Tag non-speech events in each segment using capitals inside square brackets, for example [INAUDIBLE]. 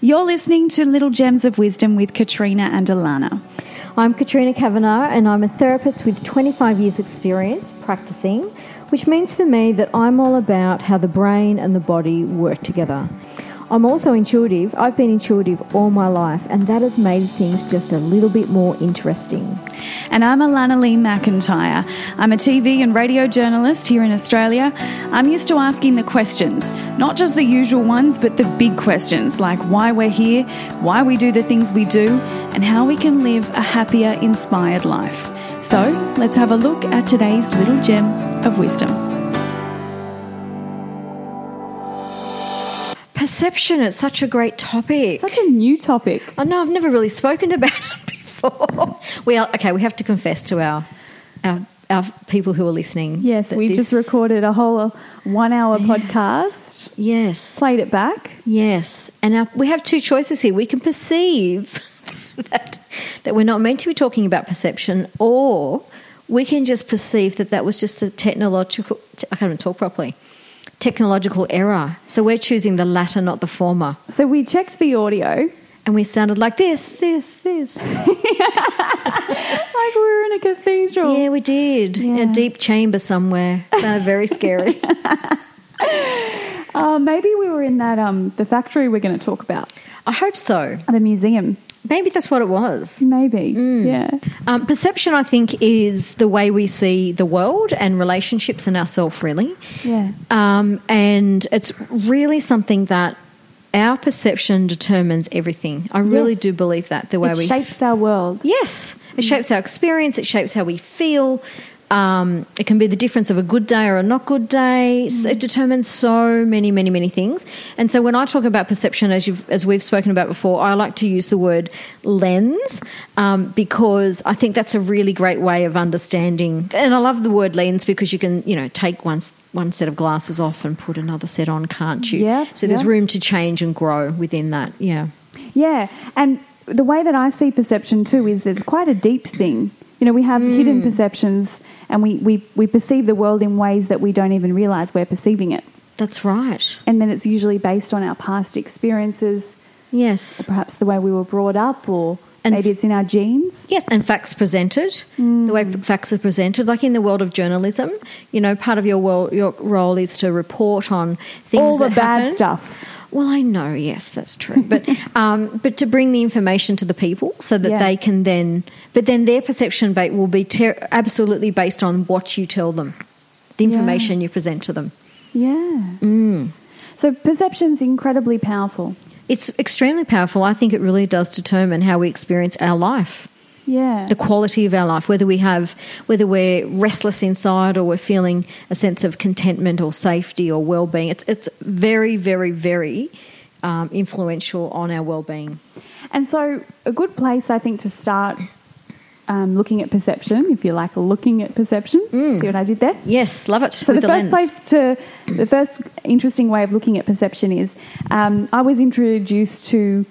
You're listening to Little Gems of Wisdom with Katrina and Alana. I'm Katrina Kavanagh, and I'm a therapist with 25 years' experience practicing, which means for me that I'm all about how the brain and the body work together. I'm also intuitive. I've been intuitive all my life, and that has made things just a little bit more interesting. And I'm Alana Lee McIntyre. I'm a TV and radio journalist here in Australia. I'm used to asking the questions, not just the usual ones, but the big questions like why we're here, why we do the things we do, and how we can live a happier, inspired life. So let's have a look at today's little gem of wisdom. Perception is such a great topic. Such a new topic. I know I've never really spoken about it [LAUGHS] before. We are okay. We have to confess to our our, our people who are listening. Yes, we this- just recorded a whole uh, one hour podcast, Yes, played it back. yes, and our, we have two choices here. We can perceive [LAUGHS] that that we're not meant to be talking about perception, or we can just perceive that that was just a technological. I can't even talk properly. Technological error. So we're choosing the latter, not the former. So we checked the audio, And we sounded like this, this, this. [LAUGHS] like we were in a cathedral. Yeah, we did. In a deep chamber somewhere. Sounded very scary. [LAUGHS] Uh, maybe we were in that um the factory we're going to talk about, I hope so. the museum. Maybe that's what it was. Maybe, Mm. yeah, Um, perception, I think, is the way we see the world and relationships and ourselves, really. yeah, Um, and it's really something that our perception determines everything. I really Yes. do believe that the way it we shapes our world. Yes, it shapes our experience. It shapes how we feel. Um, it can be the difference of a good day or a not good day. So It determines so many, many, many things. And so when I talk about perception, as you've, as we've spoken about before, I like to use the word lens um, because I think that's a really great way of understanding. And I love the word lens because you can, you know, take one one set of glasses off and put another set on, can't you? Yeah, So there's yeah. room to change and grow within that. Yeah. Yeah, and the way that I see perception too is there's quite a deep thing. You know, we have Mm. hidden perceptions, and we, we we perceive the world in ways that we don't even realize we're perceiving it. That's right. And then it's usually based on our past experiences, Yes. perhaps the way we were brought up, or And maybe it's in our genes. Yes, and facts presented, the way facts are presented, like in the world of journalism, you know, part of your world, your role is to report on things All the bad happen. stuff. Well, I know, yes, that's true, but [LAUGHS] um, but to bring the information to the people so that Yeah. they can then, but then their perception ba- will be ter- absolutely based on what you tell them, the Yeah. information you present to them. Yeah. Mm. So perception's incredibly powerful. It's extremely powerful. I think it really does determine how we experience our life. Yeah. the quality of our life, whether we have, whether we're restless inside or we're feeling a sense of contentment or safety or well-being. It's it's very, very, very um, influential on our well-being. And so, a good place, I think, to start um, looking at perception, if you like looking at perception. See what I did there? Yes, love it. So with the, the, first lens. place to the first interesting way of looking at perception is um, I was introduced to,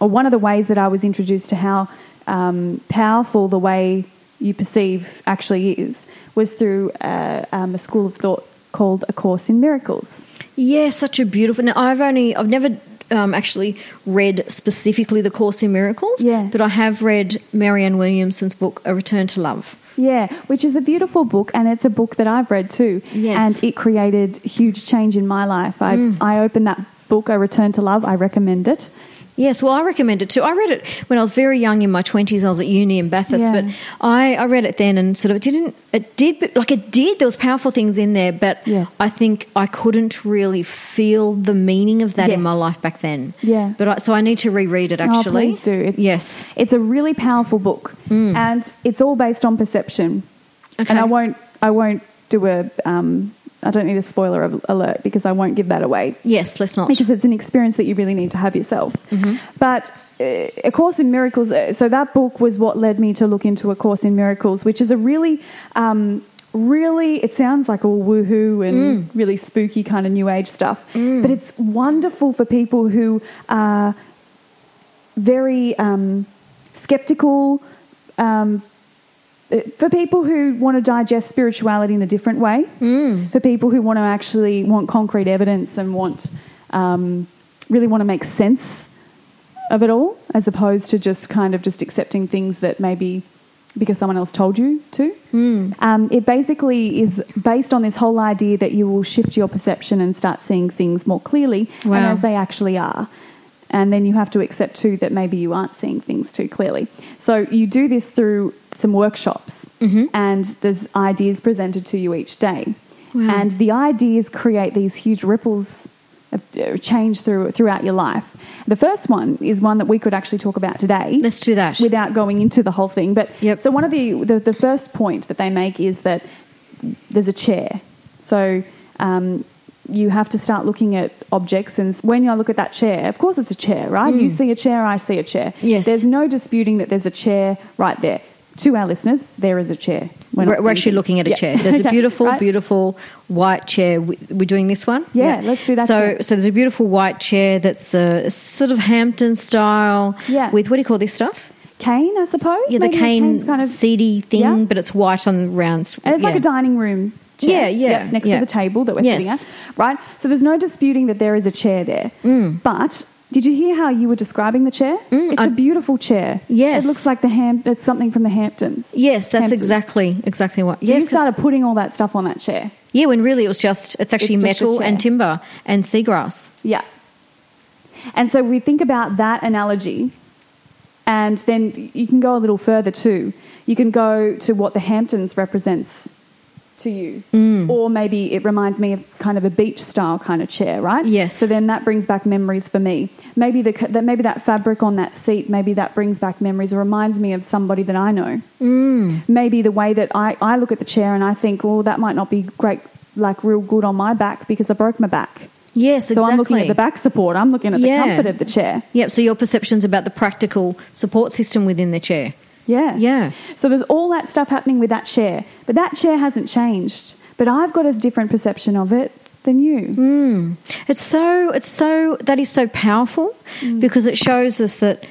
or one of the ways that I was introduced to how um, powerful the way you perceive actually is was through uh, um, a school of thought called A Course in Miracles. Yeah, such a beautiful. Now, I've only, I've never um, actually read specifically the Course in Miracles. Yeah. but I have read Marianne Williamson's book, A Return to Love. Yeah, which is a beautiful book, and it's a book that I've read too. Yes. Mm. And it created huge change in my life. I I opened that book, I Return to Love. I recommend it. Yes, well, I recommend it too. I read it when I was very young in my twenties. I was at uni in Bathurst, Yeah. but I, I read it then and sort of it didn't. It did, like it did. There was powerful things in there, but Yes. I think I couldn't really feel the meaning of that Yes. in my life back then. Yeah. but I, so I need to reread it. Actually, Oh, please do. It's, yes, It's a really powerful book, and it's all based on perception. Okay. And I won't. I won't do a. Um, I don't need a spoiler alert because I won't give that away yes. Let's not. because it's an experience that you really need to have yourself. Mm-hmm. But uh, A Course in Miracles, uh, so that book was what led me to look into A Course in Miracles, which is a really, um, really, it sounds like all woohoo and really spooky kind of new age stuff. But it's wonderful for people who are very um, skeptical. Um, for people who want to digest spirituality in a different way, for people who want to actually want concrete evidence and want um, really want to make sense of it all, as opposed to just kind of just accepting things that maybe because someone else told you to. Um, it basically is based on this whole idea that you will shift your perception and start seeing things more clearly and as they actually are. And then you have to accept too that maybe you aren't seeing things too clearly. So you do this through some workshops, and there's ideas presented to you each day. Wow. And the ideas create these huge ripples of uh, change through, throughout your life. The first one is one that we could actually talk about today Let's do that. without going into the whole thing. But Yep. so one of the, the the first point that they make is that there's a chair. So um, you have to start looking at objects, and when you look at that chair, of course it's a chair, right? You mm. see a chair, I see a chair. Yes. There's no disputing that there's a chair right there. To our listeners, there is a chair. We're, we're actually looking at a things. chair. Yeah. There's a [LAUGHS] beautiful, right? beautiful white chair. We- We're doing this one. Yeah, let's do that So, so there's a beautiful white chair that's a sort of Hampton style. Yeah. With what do you call this stuff? Cane, I suppose. Yeah, the cane kind of seedy thing, Yeah. but it's white on rounds. And it's like a dining room Yeah, chair. yeah, Yep, next yeah. to the table that we're Yes. sitting at. Right? So there's no disputing that there is a chair there. But did you hear how you were describing the chair? it's Mm, I- a beautiful chair. Yes. It looks like the Ham- it's something from the Hamptons. Yes, that's Hamptons. exactly exactly what. So yes, you started putting all that stuff on that chair. yeah, when really it was just it's actually It's just metal and timber and seagrass. Yeah. And so we think about that analogy, and then you can go a little further too. You can go to what the Hamptons represents to you, Mm. or maybe it reminds me of kind of a beach style kind of chair, right? Yes. So then that brings back memories for me. Maybe the that maybe that fabric on that seat, maybe that brings back memories or reminds me of somebody that I know. Mm. Maybe the way that I, I look at the chair and I think, oh, that might not be great, like real good on my back because I broke my back. Yes, So exactly. I'm looking at the back support. I'm looking at the Yeah. comfort of the chair. Yep. So your perceptions about the practical support system within the chair. Yeah. Yeah. So there's all that stuff happening with that chair, but that chair hasn't changed. But I've got a different perception of it than you. It's so it's so that is so powerful Mm. because it shows us that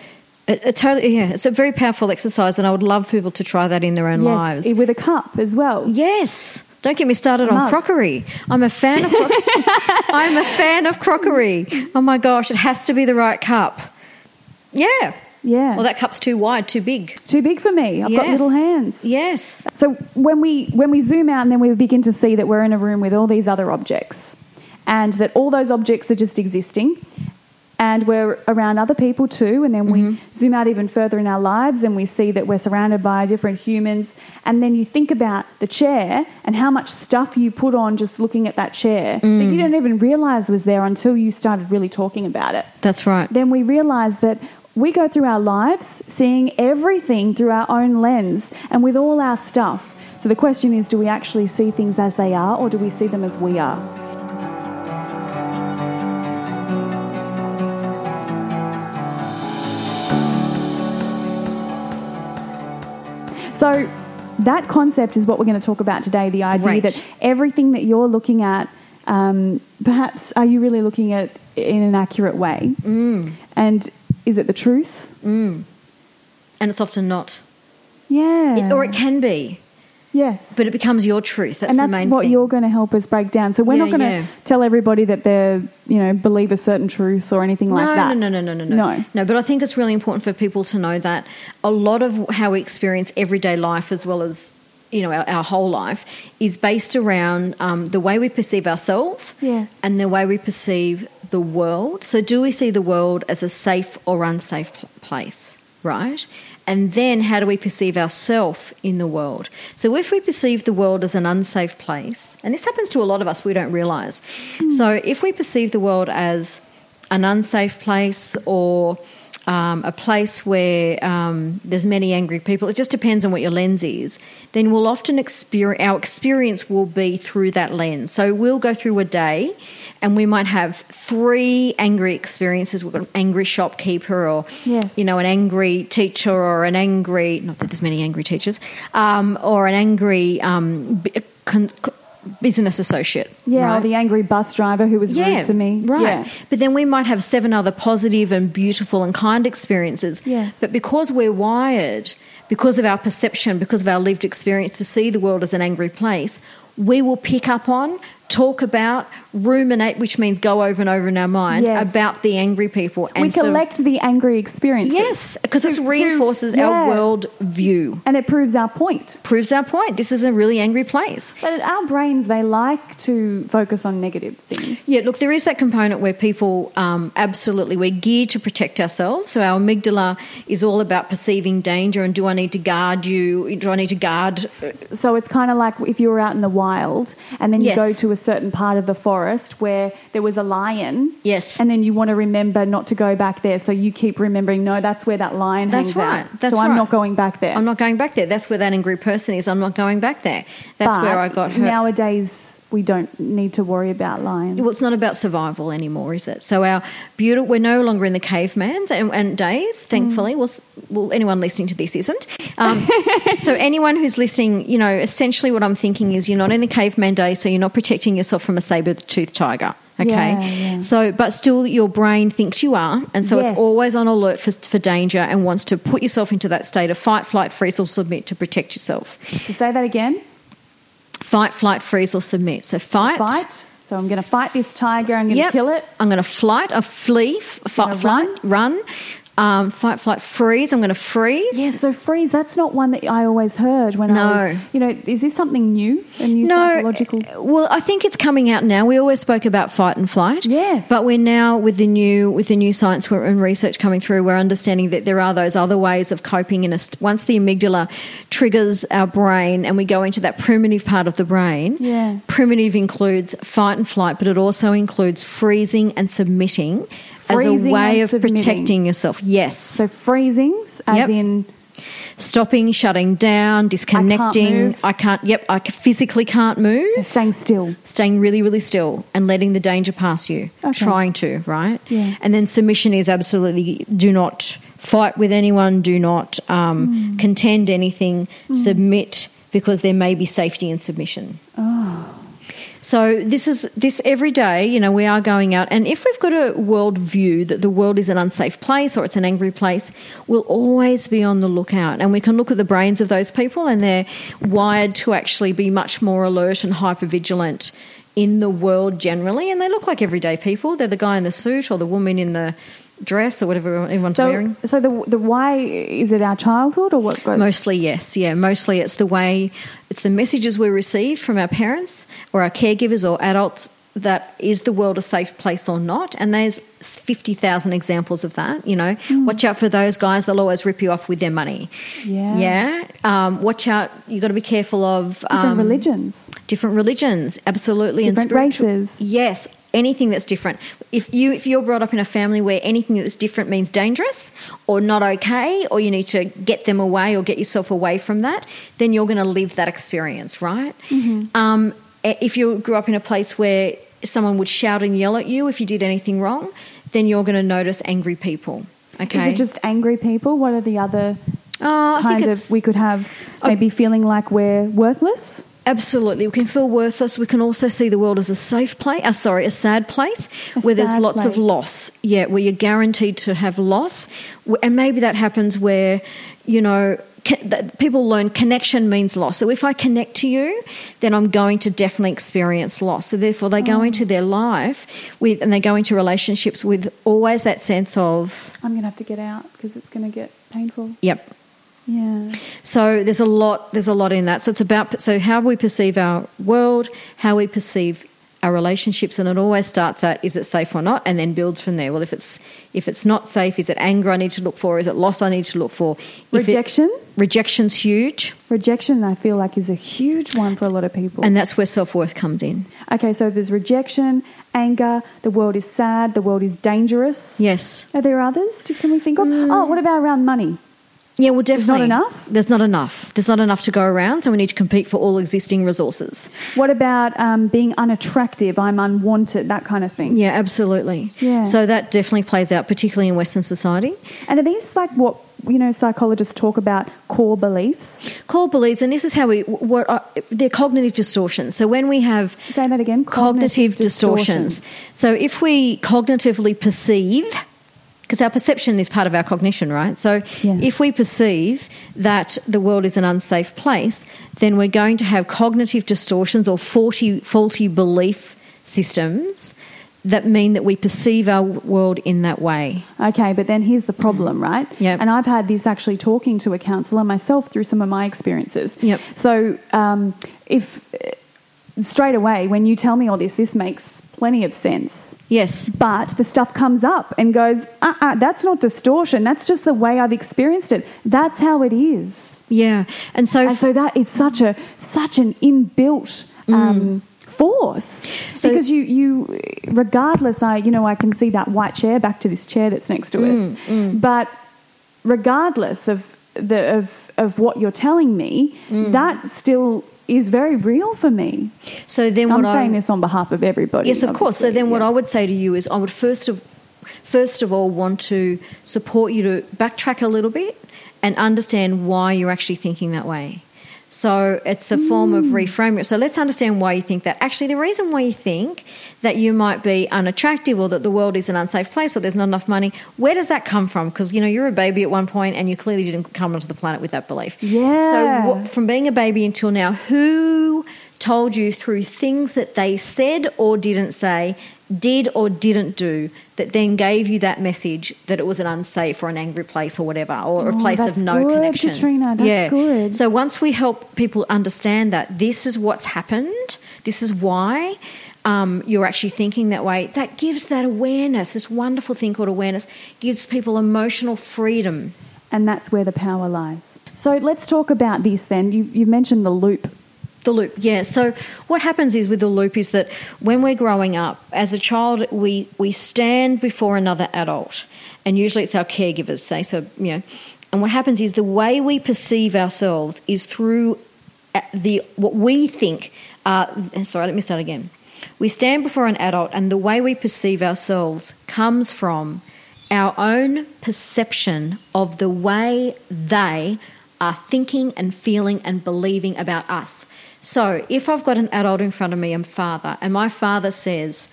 it, it totally yeah it's a very powerful exercise and I would love people to try that in their own lives. With a cup as well. Yes. Don't get me started on crockery. I'm a fan of crockery. [LAUGHS] I'm a fan of crockery. Oh my gosh, it has to be the right cup. Yeah. Yeah. Well, that cup's too wide, too big. Too big for me. I've got little hands. Yes. So when we when we zoom out and then we begin to see that we're in a room with all these other objects, and that all those objects are just existing, and we're around other people too, and then we mm-hmm. zoom out even further in our lives and we see that we're surrounded by different humans, and then you think about the chair and how much stuff you put on just looking at that chair that mm. you didn't even realize was there until you started really talking about it That's right. then we realize that we go through our lives seeing everything through our own lens and with all our stuff. So the question is do we actually see things as they are or do we see them as we are? So that concept is what we're going to talk about today the idea Great. that everything that you're looking at, um, perhaps are you really looking at in an accurate way? Mm. And is it the truth? And it's often not. Yeah. It- or it can be, yes. but it becomes your truth. That's, and the that's main what thing. you're going to help us break down. So we're Yeah, not going to yeah. tell everybody that they're, you know, believe a certain truth or anything like no, that. No, no, no, no, no, No. No, but I think it's really important for people to know that a lot of how we experience everyday life as well as you know our, our whole life is based around um, the way we perceive ourselves Yes. and the way we perceive the world. So, do we see the world as a safe or unsafe place, right? And then, how do we perceive ourselves in the world? So, if we perceive the world as an unsafe place, and this happens to a lot of us, we don't realize. So, if we perceive the world as an unsafe place or um, a place where um, there's many angry people, it just depends on what your lens is, then we'll often experience, our experience will be through that lens. So we'll go through a day and we might have three angry experiences. We've got an angry shopkeeper or, Yes. you know, an angry teacher or an angry, not that there's many angry teachers, um, or an angry um, con- business associate. Yeah, right? or the angry bus driver who was rude to me. Right. Yeah. But then we might have seven other positive and beautiful and kind experiences. Yes. But because we're wired, because of our perception, because of our lived experience to see the world as an angry place, we will pick up on, talk about, ruminate, which means go over and over in our mind Yes. about the angry people. And we so- collect the angry experience. yes, because it To- to- reinforces yeah. our world view. And it proves our point. Proves our point. This is a really angry place. But our brains, they like to focus on negative things. Yeah, look, there is that component where people um, absolutely, we're geared to protect ourselves. So our amygdala is all about perceiving danger and do I need to guard you? Do I need to guard? So it's kind of like if you were out in the wild and then you Yes. go to a certain part of the forest where there was a lion. Yes. And then you want to remember not to go back there. So you keep remembering, no, that's where that lion That's hangs right. out. That's so I'm not going back there. I'm not going back there. That's where that angry person is. I'm not going back there. That's But where I got hurt. Nowadays, we don't need to worry about lions. Well, it's not about survival anymore, is it? So our beautiful, we're no longer in the caveman and, and days, thankfully. Well, well, anyone listening to this isn't. Um, [LAUGHS] so anyone who's listening, you know, essentially what I'm thinking is you're not in the caveman days, so you're not protecting yourself from a saber-toothed tiger. Okay, Yeah, yeah. so but still, your brain thinks you are, and so Yes. it's always on alert for, for danger and wants to put yourself into that state of fight, flight, freeze, or submit to protect yourself. So say that again. Fight, flight, freeze, or submit. So fight, Fight. So I'm going to fight this tiger. I'm going to Yep. kill it. I'm going to flight, a flee, f- fight, flight, run, um, fight, flight, freeze. I'm going to freeze. Yeah, so freeze, that's not one that I always heard when I No. was, you know, is this something new? A new No, psychological? uh, well, I think it's coming out now. We always spoke about fight and flight, Yes. but we're now with the new with the new science and research coming through. We're understanding that there are those other ways of coping. In a st- once the amygdala triggers our brain and we go into that primitive part of the brain, Yeah. primitive includes fight and flight, but it also includes freezing and submitting as a way of submitting. protecting yourself. Yes. So freezing, as Yep. in, stopping, shutting down, disconnecting. I can't, I can't, yep, I physically can't move. so staying still. Staying really, really still and letting the danger pass you. Okay. Trying to, right? Yeah. And then submission is absolutely do not fight with anyone, do not um, contend anything, submit because there may be safety in submission. Oh. So this is this every day, you know, we are going out and if we've got a world view that the world is an unsafe place or it's an angry place, we'll always be on the lookout. And we can look at the brains of those people and they're wired to actually be much more alert and hyper vigilant in the world generally and they look like everyday people. They're the guy in the suit or the woman in the dress or whatever everyone's So, wearing. so the the why is it our childhood or what? Goes, Mostly, yes. Yeah, mostly it's the way, it's the messages we receive from our parents or our caregivers or adults that is the world a safe place or not. And there's 50,000 examples of that. You know, watch out for those guys, they'll always rip you off with their money. Yeah. Yeah. Um, watch out, you've got to be careful of different um, religions. different religions, absolutely, Different and spiritual- races. Yes, anything that's different. If you if you're brought up in a family where anything that's different means dangerous or not okay, or you need to get them away or get yourself away from that, then you're going to live that experience, right? Mm-hmm. Um, if you grew up in a place where someone would shout and yell at you if you did anything wrong, then you're going to notice angry people. Okay. Is it just angry people? What are the other I kind think of we could have? Maybe feeling like we're worthless. Absolutely. We can feel worthless. We can also see the world as a safe place, uh, sorry, a sad place A where there's sad lots of loss. Yeah, where you're guaranteed to have loss. And maybe that happens where, you know, people learn connection means loss. So if I connect to you, then I'm going to definitely experience loss. So therefore, they Oh. go into their life with, and they go into relationships with always that sense of, I'm going to have to get out because it's going to get painful. yep, Yeah. So there's a lot. There's a lot in that. So it's about so how we perceive our world, how we perceive our relationships, and it always starts at is it safe or not, and then builds from there. Well, if it's if it's not safe, is it anger I need to look for? Is it loss I need to look for? If it- Rejection. rejection's huge, Rejection, I feel like, is a huge one for a lot of people. and that's where self worth comes in. okay, so there's rejection, anger, the world is sad, the world is dangerous. Yes. Are there others? Can we think of? Mm. Oh, what about around money? Yeah, well, definitely. There's not enough? There's not enough. There's not enough to go around, so we need to compete for all existing resources. What about um, being unattractive? I'm unwanted, that kind of thing. Yeah, absolutely. Yeah. So that definitely plays out, particularly in Western society. And are these like what you know psychologists talk about core beliefs? core beliefs, and this is how we what are, they're cognitive distortions. So when we have Say that again. cognitive, distortions. so if we cognitively perceive, because our perception is part of our cognition, right? So Yeah. if we perceive that the world is an unsafe place, then we're going to have cognitive distortions or faulty, faulty belief systems that mean that we perceive our world in that way. Okay, but then here's the problem, right? Yep. And I've had this actually talking to a counsellor myself through some of my experiences. Yep. So um, if straight away when you tell me all this, this makes plenty of sense. Yes. But the stuff comes up and goes, uh uh, that's not distortion. That's just the way I've experienced it. That's how it is. Yeah. And so, And so that it's such a such an inbuilt um, force So- because you you regardless I you know I can see that white chair back to this chair that's next to us, but regardless of the of of what you're telling me, that still is very real for me. so then I'm I, saying this on behalf of everybody. Yes, of course. So then, what. I would say to you is, I would first of first of all want to support you to backtrack a little bit and understand why you're actually thinking that way. So it's a form of hmm. reframing. So let's understand why you think that. Actually, the reason why you think that you might be unattractive or that the world is an unsafe place or there's not enough money, where does that come from? Because you know you're a baby at one point and you clearly didn't come onto the planet with that belief. Yeah. So what, from being a baby until now, who told you through things that they said or didn't say, did or didn't do, that then gave you that message that it was an unsafe or an angry place or whatever, or a Oh, place of no good, connection? Katrina, yeah. good. So once we help people understand that this is what's happened, this is why. Um, you're actually thinking that way. That gives that awareness, this wonderful thing called awareness, gives people emotional freedom. and that's where the power lies. So let's talk about this then. You you mentioned the loop. The loop, yeah. So what happens is with the loop is that when we're growing up, as a child, we we stand before another adult, and usually it's our caregivers. Say so, you know. And what happens is the way we perceive ourselves is through uh, the what we think. Sorry, let me start again. We stand before an adult, and the way we perceive ourselves comes from our own perception of the way they are thinking and feeling and believing about us. So, if I've got an adult in front of me, and father, and my father says,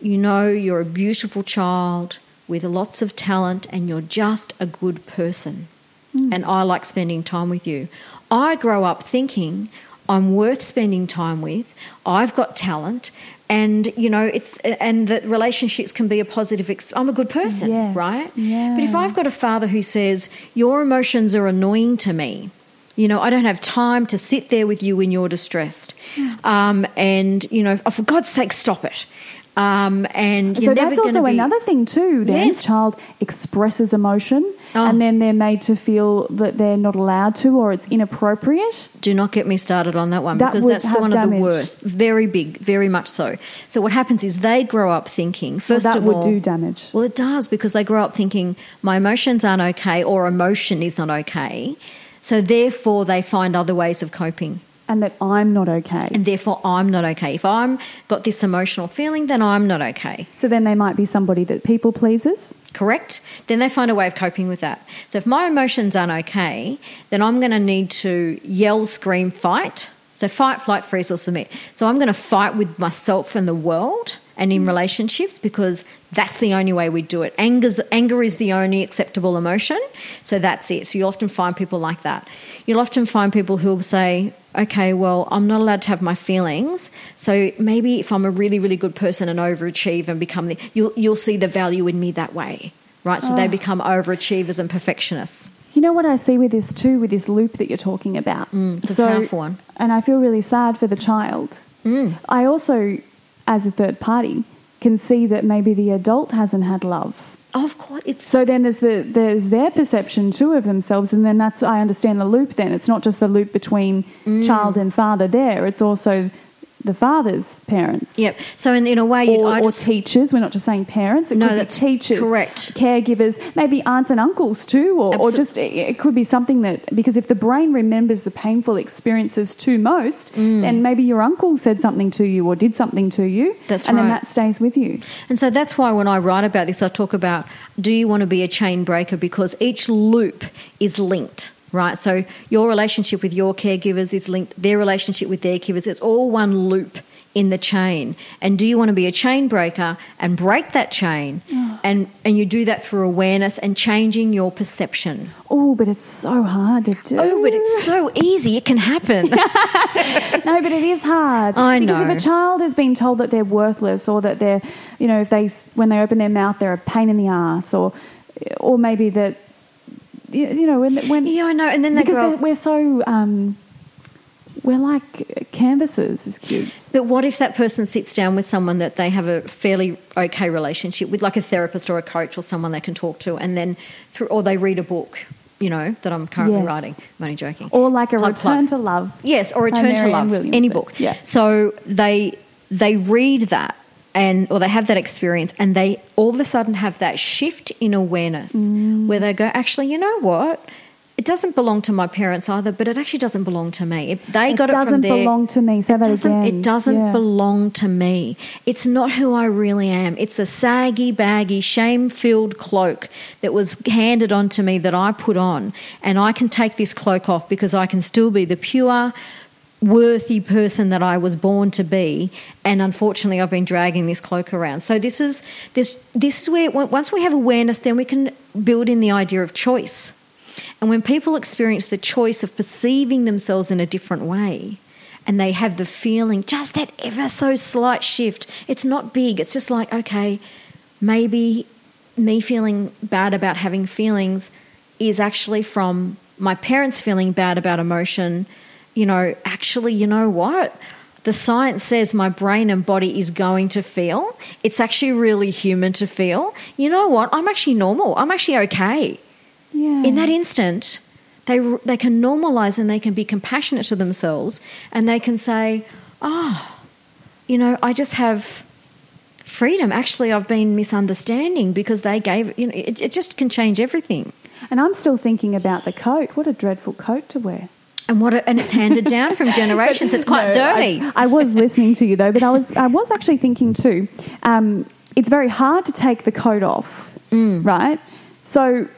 You know, you're a beautiful child with lots of talent, and you're just a good person, hmm. and I like spending time with you. I grow up thinking, I'm worth spending time with. I've got talent, and you know it's and that relationships can be a positive. Ex- I'm a good person, Yes, right? yeah. But if I've got a father who says your emotions are annoying to me, you know, I don't have time to sit there with you when you're distressed, um, and you know, oh, for God's sake, stop it. Um, and So that's also be, another thing too. Then Yes. child expresses emotion, Oh. and then they're made to feel that they're not allowed to, or it's inappropriate. Do not get me started on that one That because that's the one of the worst. Very big, very much so. So what happens is they grow up thinking first Well, that of would all, do damage. Well, it does because they grow up thinking my emotions aren't okay or emotion is not okay. So therefore, they find other ways of coping, and that I'm not okay. and therefore, I'm not okay. If I'm got this emotional feeling, then I'm not okay. so then they might be somebody that people pleases. Correct? Then they find a way of coping with that. So if my emotions aren't okay, then I'm going to need to yell, scream, fight. So fight, flight, freeze, or submit. So I'm going to fight with myself and the world and in relationships because that's the only way we do it. Anger's, anger is the only acceptable emotion. So that's it. So you'll often find people like that. You'll often find people who will say, okay, well, I'm not allowed to have my feelings. So maybe if I'm a really, really good person and overachieve and become the, you'll, you'll see the value in me that way, right? So they become overachievers and perfectionists. You know what I see with this too, with this loop that you're talking about. Mm, it's a powerful one. And I feel really sad for the child. Mm. I also, as a third party, can see that maybe the adult hasn't had love. Of course, it's So then there's the there's their perception too of themselves, and then that's I understand the loop. Then it's not just the loop between Mm. child and father. There, it's also the father's parents. Yep. So in, in a way, Or, or teachers. We're not just saying parents. It No, could be teachers, correct. caregivers, maybe aunts and uncles too, or, or just it, it could be something that because if the brain remembers the painful experiences to most, Mm. then maybe your uncle said something to you or did something to you, That's and then that stays with you. And so that's why when I write about this, I talk about do you want to be a chain breaker? Because each loop is linked, right? So your relationship with your caregivers is linked, their relationship with their caregivers, it's all one loop in the chain and do you want to be a chain breaker and break that chain and and you do that through awareness and changing your perception Oh, but it's so hard to do. oh but it's so easy it can happen [LAUGHS] no, but it is hard. I because know. if a child has been told that they're worthless, or that they're, you know, if they when they open their mouth they're a pain in the ass, or or maybe that, you you know, when when yeah i know and then they because we're so um, we're like canvases as kids. But what if that person sits down with someone that they have a fairly okay relationship with, like a therapist or a coach or someone they can talk to, and then through, or they read a book, you know, that I'm currently Yes. writing. I'm only joking. Or like a Plug, return plug. to love. Yes, or Return to Love, Williamson. any book. Yeah. So they they read that and or they have that experience and they all of a sudden have that shift in awareness Mm. where they go, actually, you know what? It doesn't belong to my parents either, but it actually doesn't belong to me. It, they It got it doesn't from there. belong to me. Say that doesn't, again. It doesn't Yeah. belong to me. It's not who I really am. It's a saggy, baggy, shame filled cloak that was handed on to me that I put on. And I can take this cloak off because I can still be the pure, worthy person that I was born to be. And unfortunately, I've been dragging this cloak around. So this is this this is where once we have awareness, then we can build in the idea of choice. And when people experience the choice of perceiving themselves in a different way, and they have the feeling, just that ever so slight shift, it's not big. It's just like, okay, maybe me feeling bad about having feelings is actually from my parents feeling bad about emotion. You know, actually, you know what? The science says my brain and body is going to feel. It's actually really human to feel. You know what? I'm actually normal. I'm actually okay Yeah. in that instant, they they can normalize and they can be compassionate to themselves, and they can say, "Oh, you know, I just have freedom. Actually, I've been misunderstanding because they gave. You know, it, it just can change everything." And I'm still thinking about the coat. What a dreadful coat to wear. And what? And it's handed down from [LAUGHS] generations. It's quite No, dirty. I, I was listening to you though, but I was I was actually thinking too. Um, it's very hard to take the coat off, Mm. right? So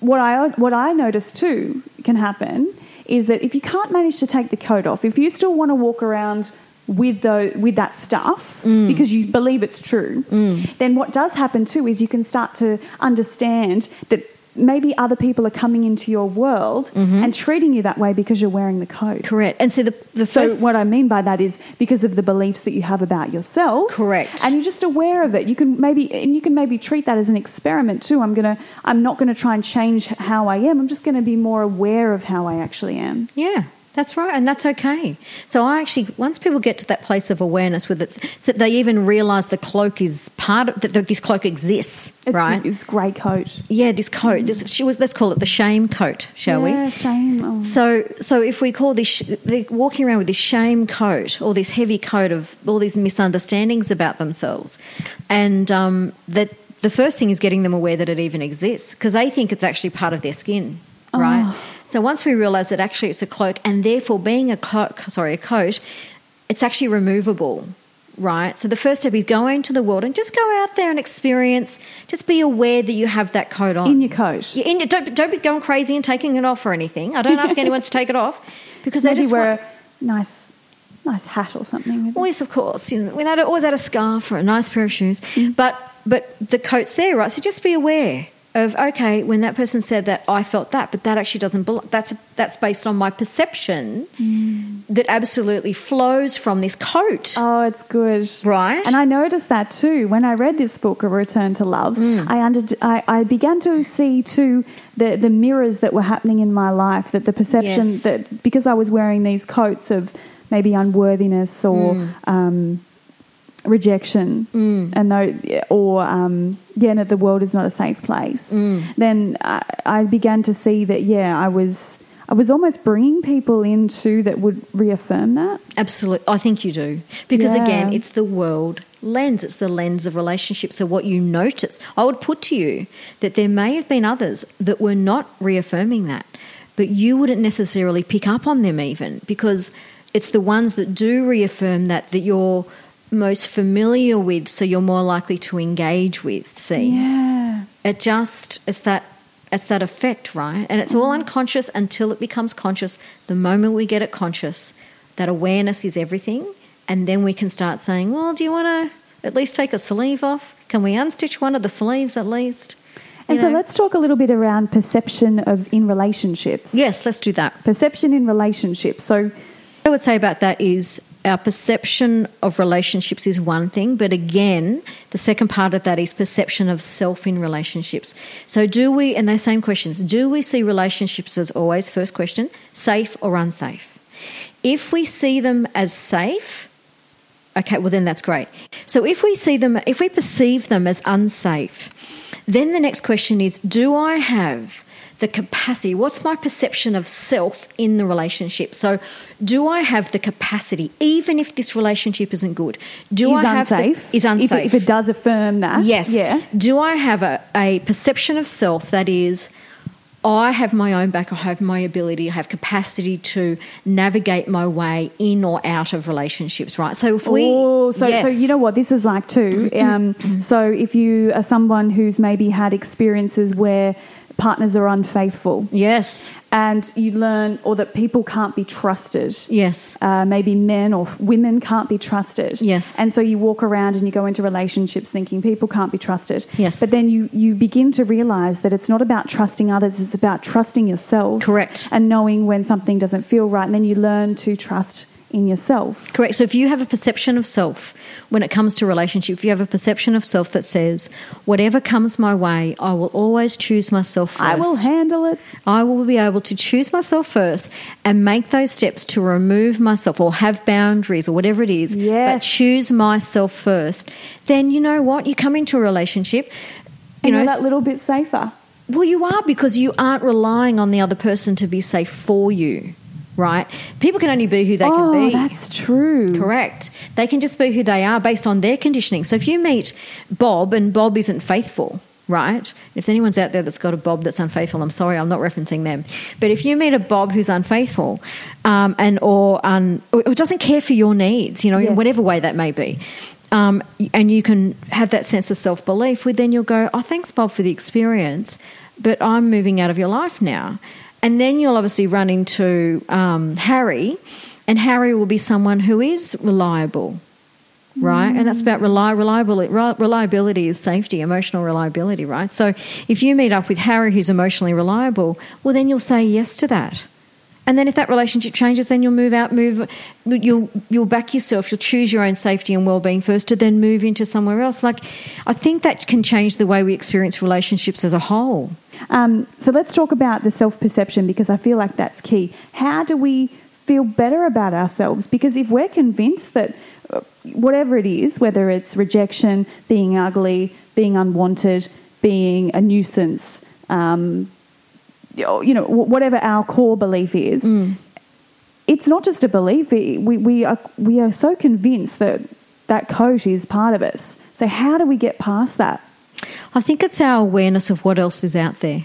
what I what I noticed too can happen is that if you can't manage to take the coat off, if you still want to walk around with the with that stuff Mm. because you believe it's true, then what does happen too is you can start to understand that maybe other people are coming into your world Mm-hmm. and treating you that way because you're wearing the coat. Correct. And so the the So first. what I mean by that is because of the beliefs that you have about yourself. Correct. And you're just aware of it. You can maybe and you can maybe treat that as an experiment too. I'm gonna I'm not gonna try and change how I am. I'm just gonna be more aware of how I actually am. Yeah, that's right, and that's okay. So I actually, once people get to that place of awareness with it, so that they even realise the cloak is part of that, this cloak exists, It's right? It's grey coat. Yeah, this coat. This, she was- let's call it the shame coat, shall we? yeah, we? shame. Oh. So, so if we call this, they're walking around with this shame coat or this heavy coat of all these misunderstandings about themselves, and um, that the first thing is getting them aware that it even exists because they think it's actually part of their skin, right? Oh. So once we realise that actually it's a cloak, and therefore being a cloak, sorry, a coat, it's actually removable. Right, so the first step is going to the world and just go out there and experience. Just be aware that you have that coat on In your coat. yeah, in, don't, don't be going crazy and taking it off or anything. I don't ask [LAUGHS] anyone to take it off because they Maybe just wear a nice nice hat or something. Always, of course, you know, we had, always had a scarf or a nice pair of shoes, Mm. but but the coat's there, right? So just be aware of okay, when that person said that, I felt that, but that actually doesn't belong. That's that's based on my perception Mm. that absolutely flows from this coat, Oh, it's good. right? And I noticed that too when I read this book, A Return to Love. Mm. I, under, I I began to see too the the mirrors that were happening in my life. That the perception Yes. that because I was wearing these coats of maybe unworthiness or Mm. um, rejection, and no, or um, yeah, that the world is not a safe place. Mm. Then I, I began to see that yeah, I was. I was almost bringing people into that would reaffirm that. Absolutely. I think you do. Because Yeah. again, it's the world lens, it's the lens of relationships. So, what you notice, I would put to you that there may have been others that were not reaffirming that, but you wouldn't necessarily pick up on them even because it's the ones that do reaffirm that that you're most familiar with, so you're more likely to engage with. See? Yeah. It just it's that it's that effect, right? And it's all mm-hmm. unconscious until it becomes conscious. The moment we get it conscious, that awareness is everything. And then we can start saying, well, do you want to at least take a sleeve off? Can we unstitch one of the sleeves at least? And You so know? let's talk a little bit around perception of in relationships. Yes, let's do that. Perception in relationships. So What I would say about that is our perception of relationships is one thing, but again, the second part of that is perception of self in relationships. So, do we, and those same questions, do we see relationships as always, first question, safe or unsafe? If we see them as safe, okay, well, then that's great. So, if we see them, if we perceive them as unsafe, then the next question is do I have the capacity? What's my perception of self in the relationship? So, do I have the capacity, even if this relationship isn't good? Do is I have unsafe. The, is If unsafe? it, if it does affirm that. Yes. Yeah. Do I have a, a perception of self that is, I have my own back, I have my ability, I have capacity to navigate my way in or out of relationships, right? So if we. oh, so, so you know what this is like too. Um, so if you are someone who's maybe had experiences where partners are unfaithful Yes. and you learn, or that people can't be trusted. Yes. Uh, maybe men or women can't be trusted. Yes. And so you walk around and you go into relationships thinking people can't be trusted. Yes. But then you, you begin to realize that it's not about trusting others, it's about trusting yourself. Correct. And knowing when something doesn't feel right. And then you learn to trust in yourself. Correct. So if you have a perception of self when it comes to relationship, if you have a perception of self that says, whatever comes my way, I will always choose myself first. I will handle it. I will be able to choose myself first and make those steps to remove myself or have boundaries or whatever it is, but choose myself first. Then you know what? You come into a relationship, you And know, you're that little bit safer. well, you are because you aren't relying on the other person to be safe for you, right? People can only be who they oh, can be. that's true. Correct. They can just be who they are based on their conditioning. So if you meet Bob and Bob isn't faithful, right? If anyone's out there that's got a Bob that's unfaithful, I'm sorry, I'm not referencing them. But if you meet a Bob who's unfaithful, um, and or, un, or doesn't care for your needs, you know, in whatever way that may be. Um, and you can have that sense of self belief, where then you'll go, Oh, thanks, Bob, for the experience, but I'm moving out of your life now. And then you'll obviously run into um, Harry, and Harry will be someone who is reliable, right? And that's about reli- reliability. Reliability is safety, emotional reliability, right? So if you meet up with Harry who's emotionally reliable, well, then you'll say yes to that. And then if that relationship changes, then you'll move out, move, you'll you'll back yourself, you'll choose your own safety and well-being first, to then move into somewhere else. Like, I think that can change the way we experience relationships as a whole. Um, so let's talk about the self perception because I feel like that's key. How do we feel better about ourselves? Because if we're convinced that uh, whatever it is, whether it's rejection, being ugly, being unwanted, being a nuisance, um, you know, whatever our core belief is, mm. it's not just a belief. We, we, are, we are so convinced that that coat is part of us. So, how do we get past that? I think it's our awareness of what else is out there.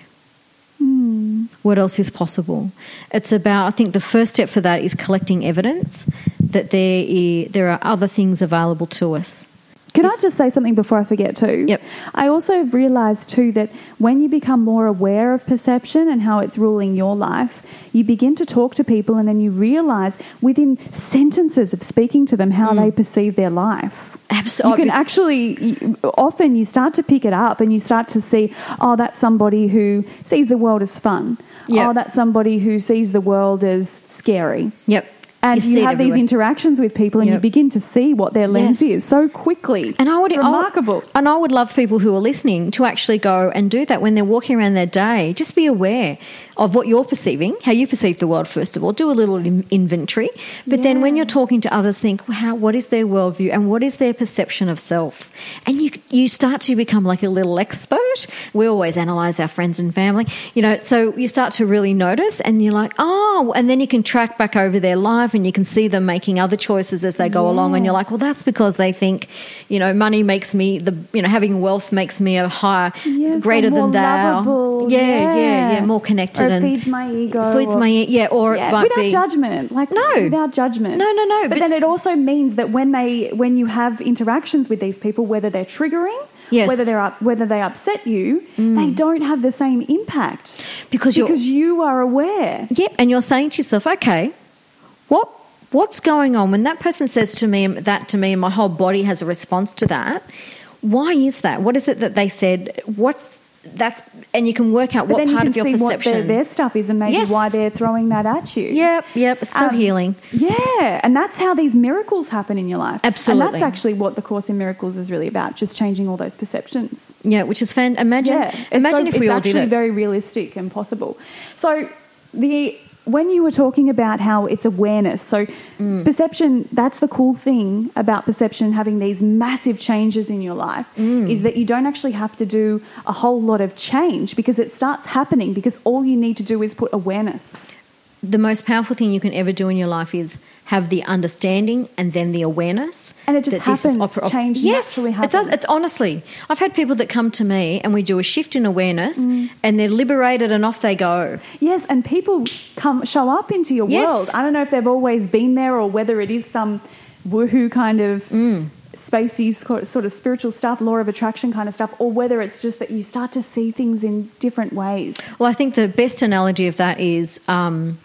Hmm. What else is possible? It's about, I think the first step for that is collecting evidence that there, i there are other things available to us. Can I just say something before I forget too? Yep. I also realised too that when you become more aware of perception and how it's ruling your life, you begin to talk to people and then you realise within sentences of speaking to them how mm. they perceive their life. Absolutely. You oh, can actually, often you start to pick it up and you start to see, oh, that's somebody who sees the world as fun. Yep. Oh, that's somebody who sees the world as scary. Yep. And You you, have these interactions with people and you begin to see what their lens Yes. is so quickly. And I would Remarkable. I would- and I would love people who are listening to actually go and do that when they're walking around their day. Just be aware of what you're perceiving, how you perceive the world. First of all, do a little in- inventory. But then, when you're talking to others, think, "Wow, what is their worldview and what is their perception of self?" And you you start to become like a little expert. We always analyze our friends and family, you know. So you start to really notice, and you're like, "Oh," and then you can track back over their life, and you can see them making other choices as they go along, and you're like, "Well, that's because they think, you know, money makes me the, you know, having wealth makes me a higher, Yes, greater than thou, lovable, yeah, yeah, yeah, more connected and feeds my ego, feeds or- my e- yeah, or yeah, without be judgment, like No. without judgment. No, no, no, But, but then it also means that when they when you have interactions with these people, whether they're triggering, Yes. Mm. whether they're up, whether they upset you, they don't have the same impact because you're because you are aware. Yep, and you're saying to yourself, okay, what What's going on when that person says to me that to me, and my whole body has a response to that? Why is that? What is it that they said? What's that's and you can work out But what part of your perception. their, their stuff is and maybe Yes. why they're throwing that at you. Yep, yep. It's so Um, healing. Yeah, and that's how these miracles happen in your life. Absolutely. And that's actually what the Course in Miracles is really about, just changing all those perceptions. Yeah, which is fan. Imagine, Yeah. imagine so- if we all did actually it. very realistic and possible. So the when you were talking about how it's awareness, so Mm. perception, that's the cool thing about perception having these massive changes in your life Mm. is that you don't actually have to do a whole lot of change because it starts happening because all you need to do is put awareness. The most powerful thing you can ever do in your life is have the understanding and then the awareness. And it just that this is happens. Change yes, naturally It does. It's honestly, I've had people that come to me and we do a shift in awareness Mm. and they're liberated and off they go. Yes, and people come show up into your Yes. world. I don't know if they've always been there or whether it is some woohoo kind of Mm. spacey sort of spiritual stuff, law of attraction kind of stuff, or whether it's just that you start to see things in different ways. Well, I think the best analogy of that is, um,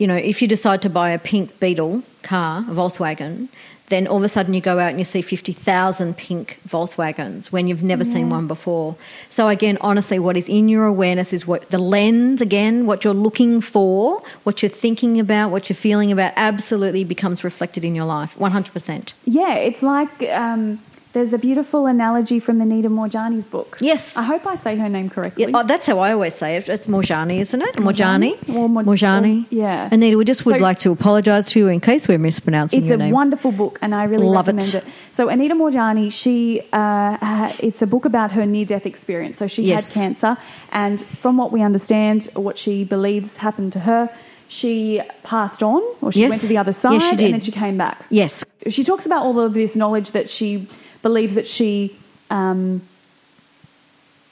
you know, if you decide to buy a pink Beetle car, a Volkswagen, then all of a sudden you go out and you see 50,000 pink Volkswagens when you've never seen one before. So, again, honestly, what is in your awareness is what the lens, again, what you're looking for, what you're thinking about, what you're feeling about, absolutely becomes reflected in your life 100%. Yeah, it's like um, there's a beautiful analogy from the Nita Moorjani's book. Yes. I hope I say her name correctly. Yeah, oh, that's how I always say it. It's Moorjani, isn't it? Moorjani? Or Mor- Moorjani. or- yeah. Anita, we just would So- like to apologise to you in case we're mispronouncing your name. It's a wonderful book, and I really Love it. recommend it. So Anita Moorjani, she uh, it's a book about her near-death experience. So she Yes. had cancer, and from what we understand, what she believes happened to her, she passed on, or she Yes. went to the other side, Yes, and then she came back. yes. She talks about all of this knowledge that she believes that she, um,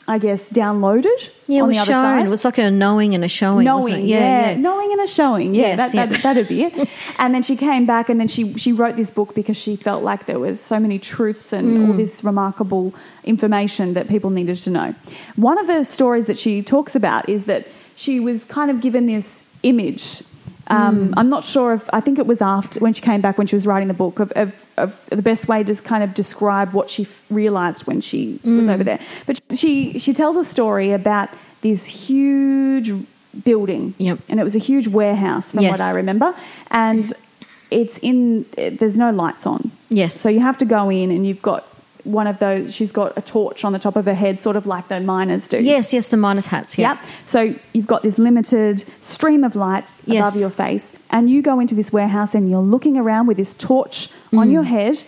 I guess, downloaded Yeah, on was the other shown. side It was like a knowing and a showing. knowing, it? yeah, yeah. knowing and a showing. Yeah, Yes, that, yeah. that, that'd be it. [LAUGHS] and then she came back and then she, she wrote this book because she felt like there was so many truths and Mm. all this remarkable information that people needed to know. One of the stories that she talks about is that she was kind of given this image. Um, Mm. I'm not sure if I think it was after when she came back when she was writing the book of, of, of the best way to kind of describe what she f- realized when she Mm. was over there. But she she tells a story about this huge building, Yep. and it was a huge warehouse from Yes. what I remember, and it's in there's no lights on, Yes. so you have to go in and you've got one of those. She's got a torch on the top of her head, sort of like the miners do. yes, yes, the miners' hats. Yeah. Yep. So you've got this limited stream of light Yes. above your face, and you go into this warehouse and you're looking around with this torch Mm. on your head,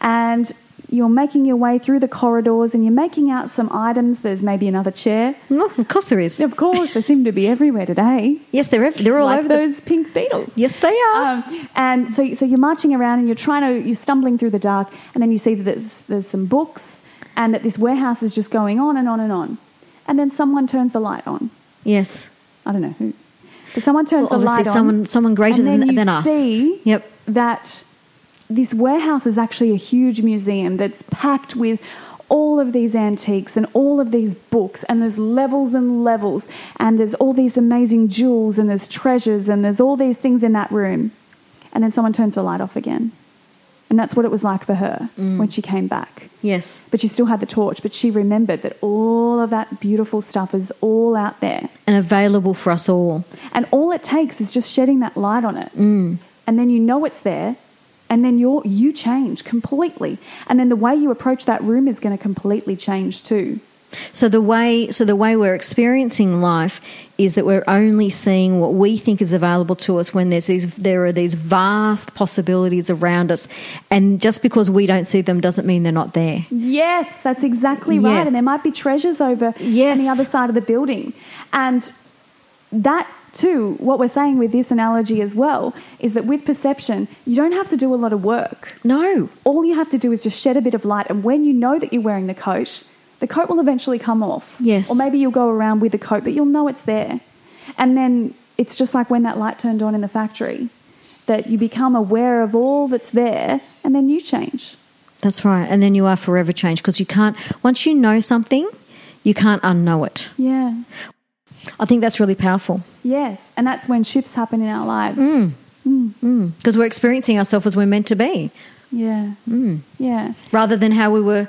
and you're making your way through the corridors and you're making out some items. There's maybe another chair. Oh, of course there is. Of course, they seem to be everywhere today, Yes, they're ev- they're all like over the. those pink beetles. Yes, they are. Um, and so, so you're marching around and you're trying to, you're stumbling through the dark, and then you see that there's, there's some books, and that this warehouse is just going on and on and on. And then someone turns the light on. yes. I don't know who. But someone turns Well, the light on. someone- someone greater than- you than us. See Yep. that this warehouse is actually a huge museum that's packed with all of these antiques and all of these books and there's levels and levels and there's all these amazing jewels and there's treasures and there's all these things in that room and then someone turns the light off again and that's what it was like for her Mm. when she came back Yes. but she still had the torch but she remembered that all of that beautiful stuff is all out there And available for us all. and all it takes is just shedding that light on it. Mm. And then you know it's there. And then you're, you change completely. And then the way you approach that room is going to completely change too. So the way so the way we're experiencing life is that we're only seeing what we think is available to us when there's these there are these vast possibilities around us and just because we don't see them doesn't mean they're not there. Yes, that's exactly right. Yes. And there might be treasures over Yes. on the other side of the building. And that too, what we're saying with this analogy as well, is that with perception, you don't have to do a lot of work. No. All you have to do is just shed a bit of light. And when you know that you're wearing the coat, the coat will eventually come off. Yes. Or maybe you'll go around with the coat, but you'll know it's there. And then it's just like when that light turned on in the factory, that you become aware of all that's there and then you change. That's right. And then you are forever changed because you can't once you know something, you can't unknow it. Yeah. I think that's really powerful. Yes. And that's when shifts happen in our lives. Mm. Mm. Because we're experiencing ourselves as we're meant to be, Yeah. Yeah. rather than how we were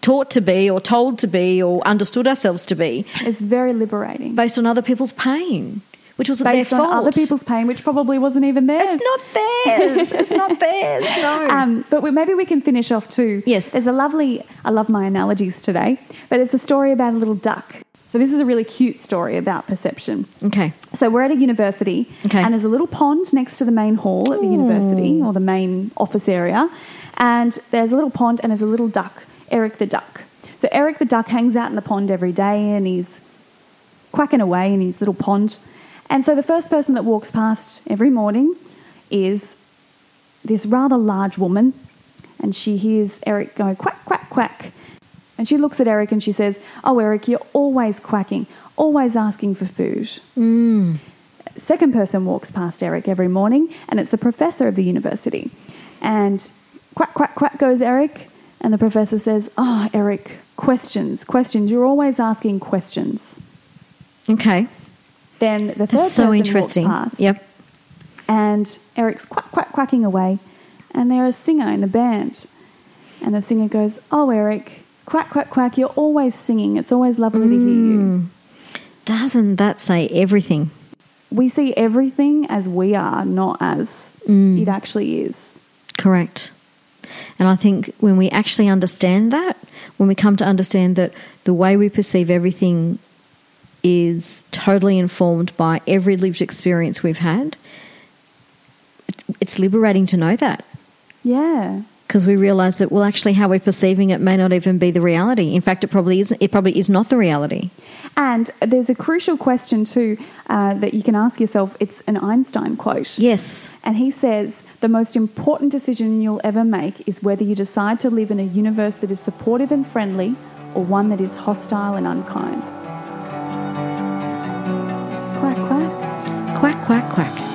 taught to be, or told to be, or understood ourselves to be, It's very liberating. based on other people's pain, which was Based on fault. other people's pain, which probably wasn't even theirs. It's not theirs. it's not theirs. [LAUGHS] No. Um, but we, maybe we can finish off too. Yes. There's a lovely, I love my analogies today, but it's a story about a little duck. So this is a really cute story about perception. okay. So we're at a university, Okay. and there's a little pond next to the main hall at the university or the main office area, and there's a little pond and there's a little duck, Eric the duck. So Eric the duck hangs out in the pond every day, and he's quacking away in his little pond. And so the first person that walks past every morning is this rather large woman, and she hears Eric go quack, quack, quack. And she looks at Eric and she says, Oh, Eric, you're always quacking, always asking for food. Mm. Second person walks past Eric every morning, and it's the professor of the university. And quack, quack, quack goes Eric, and the professor says, Oh, Eric, questions, questions. You're always asking questions. Okay. Then the third That's so person interesting. walks past, Yep. and Eric's quack, quack, quacking away, and there's a singer in the band. And the singer goes, Oh, Eric, quack, quack, quack, you're always singing. It's always lovely to hear you. Mm. Doesn't that say everything? We see everything as we are, not as mm. it actually is. Correct. And I think when we actually understand that, when we come to understand that the way we perceive everything is totally informed by every lived experience we've had, it's, it's liberating to know that Yeah. Because we realize that well actually how we're perceiving it may not even be the reality. In fact it probably isn't it probably is not the reality. And there's a crucial question, too, uh, that you can ask yourself. It's an Einstein quote. Yes. And he says, The most important decision you'll ever make is whether you decide to live in a universe that is supportive and friendly or one that is hostile and unkind. Quack, quack. Quack quack quack.